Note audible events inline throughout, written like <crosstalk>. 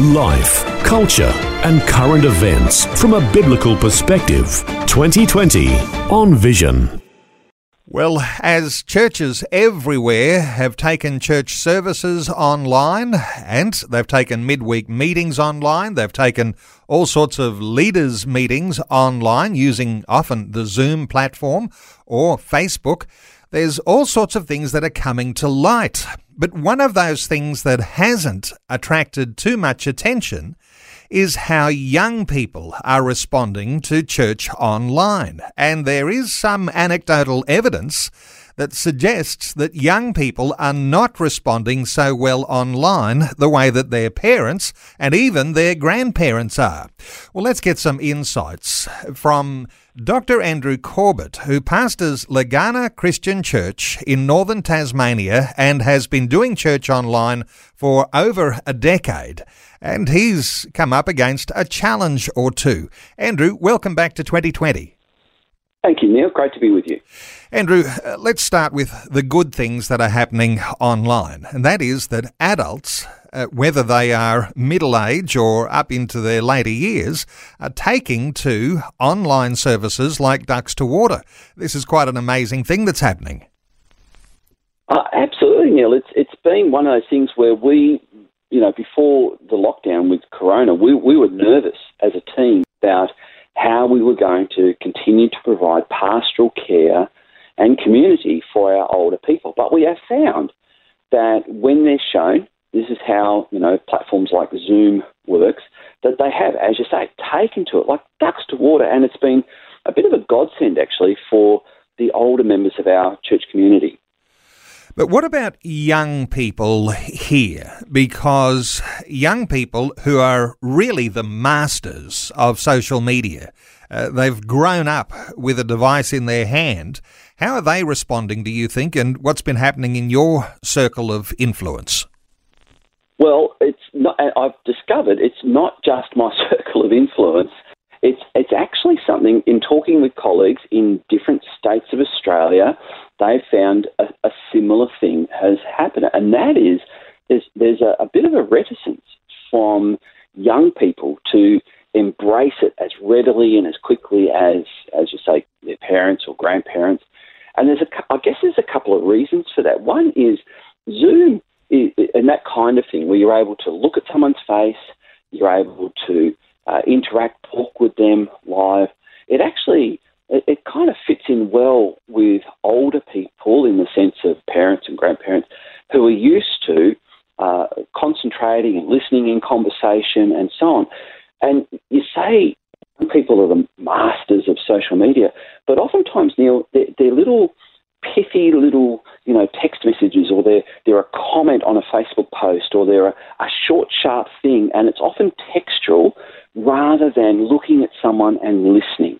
Life, culture, and current events from a biblical perspective. 2020 on Vision. Well, as churches everywhere have taken church services online and they've taken midweek meetings online, they've taken all sorts of leaders' meetings online using often the Zoom platform or Facebook, there's all sorts of things that are coming to light. But one of those things that hasn't attracted too much attention is how young people are responding to church online. And there is some anecdotal evidence that suggests that young people are not responding so well online the way that their parents and even their grandparents are. Well, let's get some insights from Dr. Andrew Corbett, who pastors Legana Christian Church in northern Tasmania and has been doing church online for over a decade. And he's come up against a challenge or two. Andrew, welcome back to 2020. Thank you, Neil. Great to be with you. Andrew, uh, let's start with the good things that are happening online, and that is that adults, uh, whether they are middle age or up into their later years, are taking to online services like Ducks to Water. This is quite an amazing thing that's happening. Uh, absolutely, Neil. It's it's been one of those things where we, you know, before the lockdown with Corona, we we were nervous as a team we were going to continue to provide pastoral care and community for our older people. But we have found that when they're shown, this is how, you know, platforms like Zoom works, that they have, as you say, taken to it like ducks to water. And it's been a bit of a godsend, actually, for the older members of our church community. But what about young people here? Because young people who are really the masters of social media, uh, they've grown up with a device in their hand. How are they responding, do you think, and what's been happening in your circle of influence? Well, it's not, I've discovered it's not just my <laughs> circle of influence. It's, it's actually something in talking with colleagues in different states of Australia, they've found a, a similar thing has happened. And that is there's, there's a, a bit of a reticence from young people to embrace it as readily and as quickly as, as you say, their parents or grandparents. And there's a, I guess there's a couple of reasons for that. One is Zoom is, and that kind of thing, where you're able to look at someone's face, you're able to uh, interact, talk with them live. It actually it, it kind of fits in well with older people in the sense of parents and grandparents who are used to uh, concentrating and listening in conversation and so on. And you say people are the masters of social media, but oftentimes, Neil, they're, they're little pithy little, you know, text messages or they're, they're a comment on a Facebook post or they're a, a short, sharp thing and it's often textual rather than looking at someone and listening.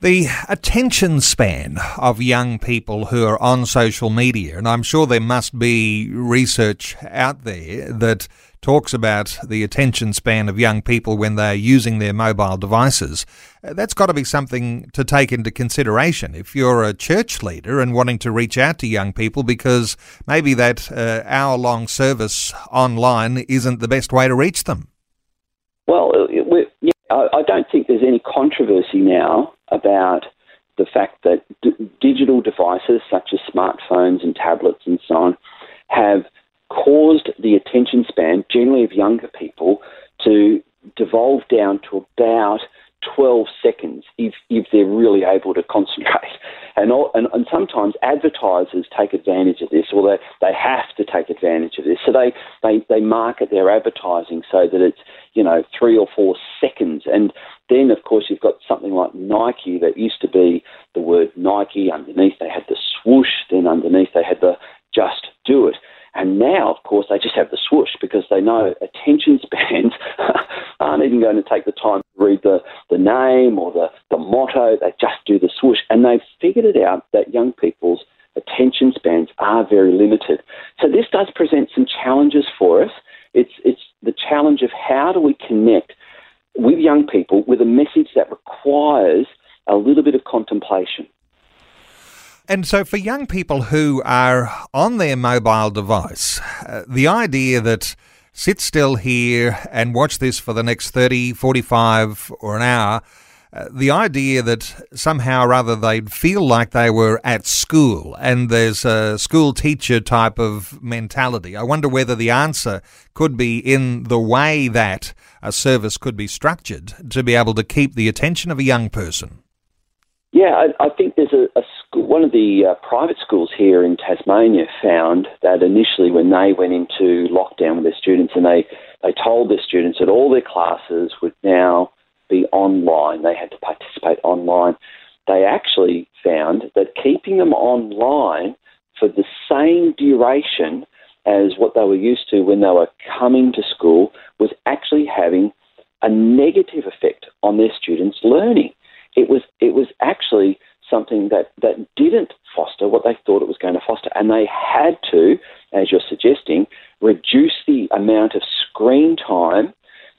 The attention span of young people who are on social media, and I'm sure there must be research out there that talks about the attention span of young people when they're using their mobile devices. Uh, that's got to be something to take into consideration if you're a church leader and wanting to reach out to young people because maybe that uh, hour long service online isn't the best way to reach them. Well, yeah, I don't think there's any controversy now about the fact that d- digital devices such as smartphones and tablets and so on have caused the attention span, generally of younger people, to devolve down to about 12 seconds if, if they're really able to concentrate. And, all, and, and sometimes advertisers take advantage of this, or they, they have to take advantage of this. So they, they, they market their advertising so that it's, you know, three or four seconds. And then, of course, you've got something like Nike that used to be the word Nike. Underneath, they had the swoosh. Then underneath, they had the just do it. And now, of course, they just have the swoosh because they know attention spans <laughs> aren't even going to take the time to read the, the name or the, the motto, they just do the swoosh, and they've figured it out that young people's attention spans are very limited. So this does present some challenges for us. It's it's the challenge of how do we connect with young people with a message that requires a little bit of contemplation. And so, for young people who are on their mobile device, uh, the idea that sit still here and watch this for the next 30, 45 or an hour, uh, the idea that somehow or other they'd feel like they were at school and there's a school teacher type of mentality. I wonder whether the answer could be in the way that a service could be structured to be able to keep the attention of a young person. Yeah, I, I think there's a, a one of the uh, private schools here in Tasmania found that initially when they went into lockdown with their students and they, they told their students that all their classes would now be online, they had to participate online, they actually found that keeping them online for the same duration as what they were used to when they were coming to school was actually having a negative effect on their students' learning. It was it was actually something that, that didn't foster what they thought it was going to foster. And they had to, as you're suggesting, reduce the amount of screen time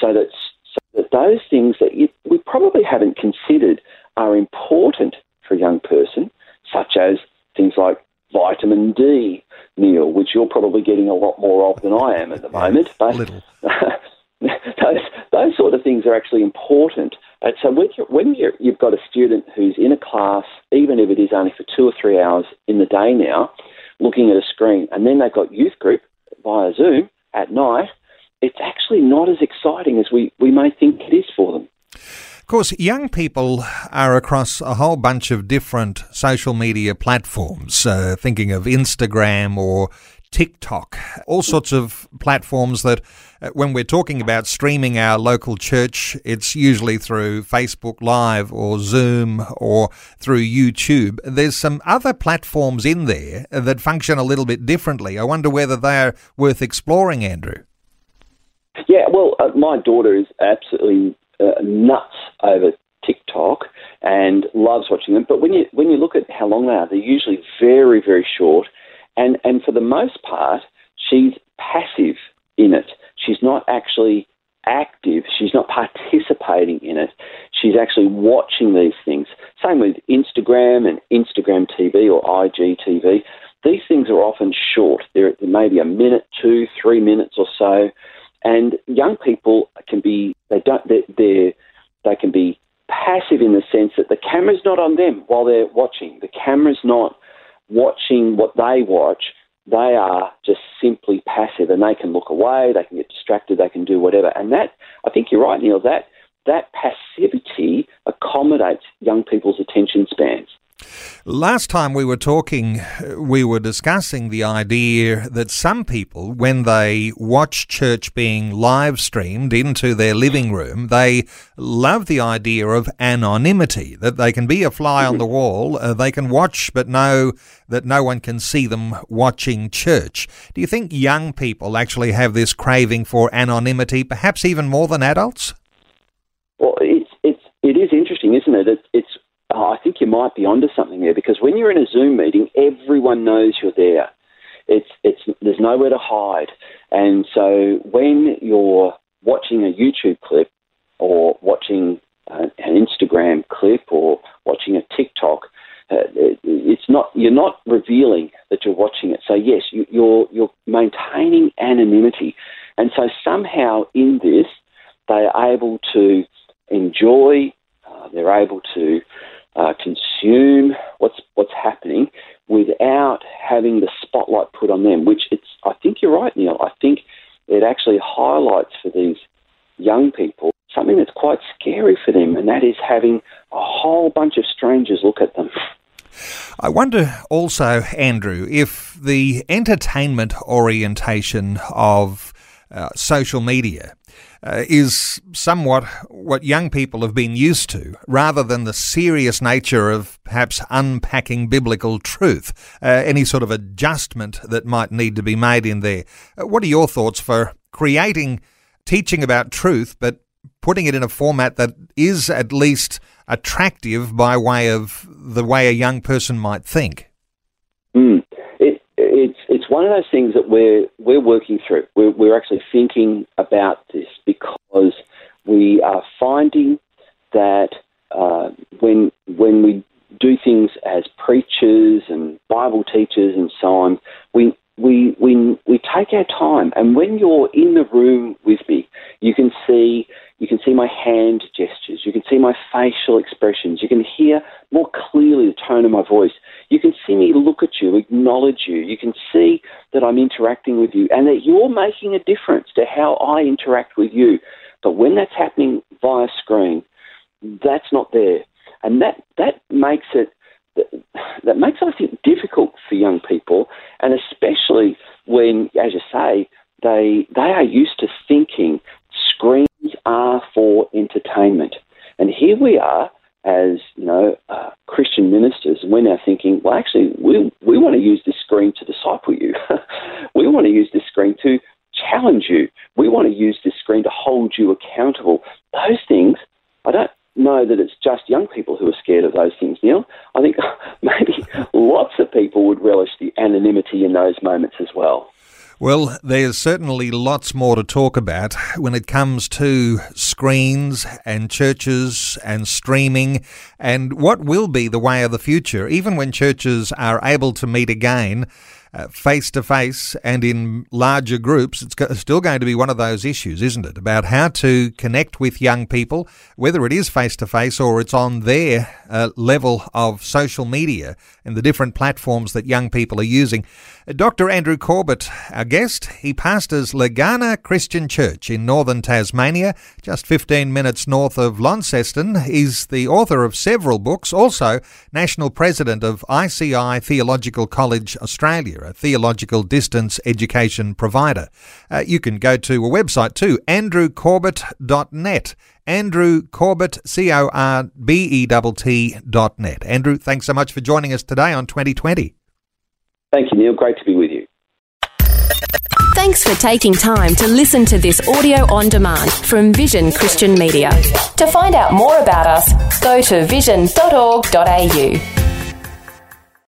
so that, so that those things that you, we probably haven't considered are important for a young person, such as things like vitamin D, Neil, which you're probably getting a lot more of than I am at the moment. But <laughs> those, those sort of things are actually important and so when, you when you you've got a student who's in a class, even if it is only for two or three hours in the day now, looking at a screen, and then they've got youth group via Zoom at night, it's actually not as exciting as we, we may think it is for them. Of course, young people are across a whole bunch of different social media platforms, uh, thinking of Instagram or TikTok, all sorts of platforms that, uh, when we're talking about streaming our local church, it's usually through Facebook Live or Zoom or through YouTube. There's some other platforms in there that function a little bit differently. I wonder whether they're worth exploring, Andrew. Yeah, well, uh, my daughter is absolutely uh, nuts over TikTok and loves watching them. But when you when you look at how long they are, they're usually very very short and, and for the most part, she's passive in it. She's not actually active. She's not participating in it. She's actually watching these things. Same with Instagram and Instagram TV or IGTV. These things are often short. They're maybe a minute, two, three minutes or so. And young people can be they don't they're, they're they can be passive in the sense that the camera's not on them while they're watching. The camera's not watching what they watch, they are just simply passive and they can look away, they can get distracted, they can do whatever. And that, I think you're right, Neil, that, that passivity accommodates young people's attention spans. Last time we were talking, uh, we were discussing the idea that some people, when they watch church being live streamed into their living mm. room, they love the idea of anonymity, that they can be a fly on mm-hmm. the wall, uh, they can watch but know that no one can see them watching church. Do you think young people actually have this craving for anonymity, perhaps even more than adults? Well, it's, it's, it is interesting, isn't it? It's, it's oh, I think you might be onto something there because when you're in a Zoom meeting, everyone knows you're there. It's it's there's nowhere to hide, and so when you're watching a YouTube clip or watching uh, an Instagram clip or watching a TikTok, uh, it's not you're not revealing that you're watching it. So yes, you, you're you're maintaining anonymity, and so somehow in this they are able to enjoy. Uh, they're able to uh, consume what's what's happening without having the spotlight put on them. Which it's I think you're right, Neil. I think it actually highlights for these young people something that's quite scary for them, and that is having a whole bunch of strangers look at them. I wonder also, Andrew, if the entertainment orientation of uh, social media uh, is somewhat what young people have been used to, rather than the serious nature of perhaps unpacking biblical truth, uh, any sort of adjustment that might need to be made in there. Uh, what are your thoughts for creating teaching about truth, but putting it in a format that is at least attractive by way of the way a young person might think. Mm. One of those things that we're we're working through. We're, we're actually thinking about this because we are finding that uh, when when we do things as preachers and Bible teachers and so on, we we we we take our time. And when you're in the room with me, you can see you can see my hand gestures, you can see my facial expressions, you can hear more clearly the tone of my voice. You can see me look at you, acknowledge you. You can see that I'm interacting with you and that you're making a difference to how I interact with you. But when that's happening via screen, that's not there. And that, that makes it that makes I think, difficult for young people, and especially when, as you say, they they are used to thinking screens are for entertainment, and here we are as you know uh, Christian ministers, we're now thinking, well, actually, we we want to use this screen to disciple you. <laughs> we want to use this screen to challenge you. We want to use this screen to hold you accountable. Those things, I don't know that it's just young people who are scared of those things, Neil. I think <laughs> maybe lots of people would relish the anonymity in those moments as well. Well, there's certainly lots more to talk about when it comes to screens and churches and streaming and what will be the way of the future, even when churches are able to meet again face to face and in larger groups, it's still going to be one of those issues, isn't it? About how to connect with young people, whether it is face to face or it's on their uh, level of social media and the different platforms that young people are using. Uh, Dr. Andrew Corbett, our guest, he pastors Legana Christian Church in northern Tasmania, just 15 minutes north of Launceston. He's the author of several books, also national president of ICI Theological College Australia a theological distance education provider. Uh, you can go to a website too, andrewcorbett.net. Andrew Corbett, C O R B E T T dot net. Andrew, thanks so much for joining us today on 2020. Thank you, Neil. Great to be with you. Thanks for taking time to listen to this audio on demand from Vision Christian Media. To find out more about us, go to vision.org.au.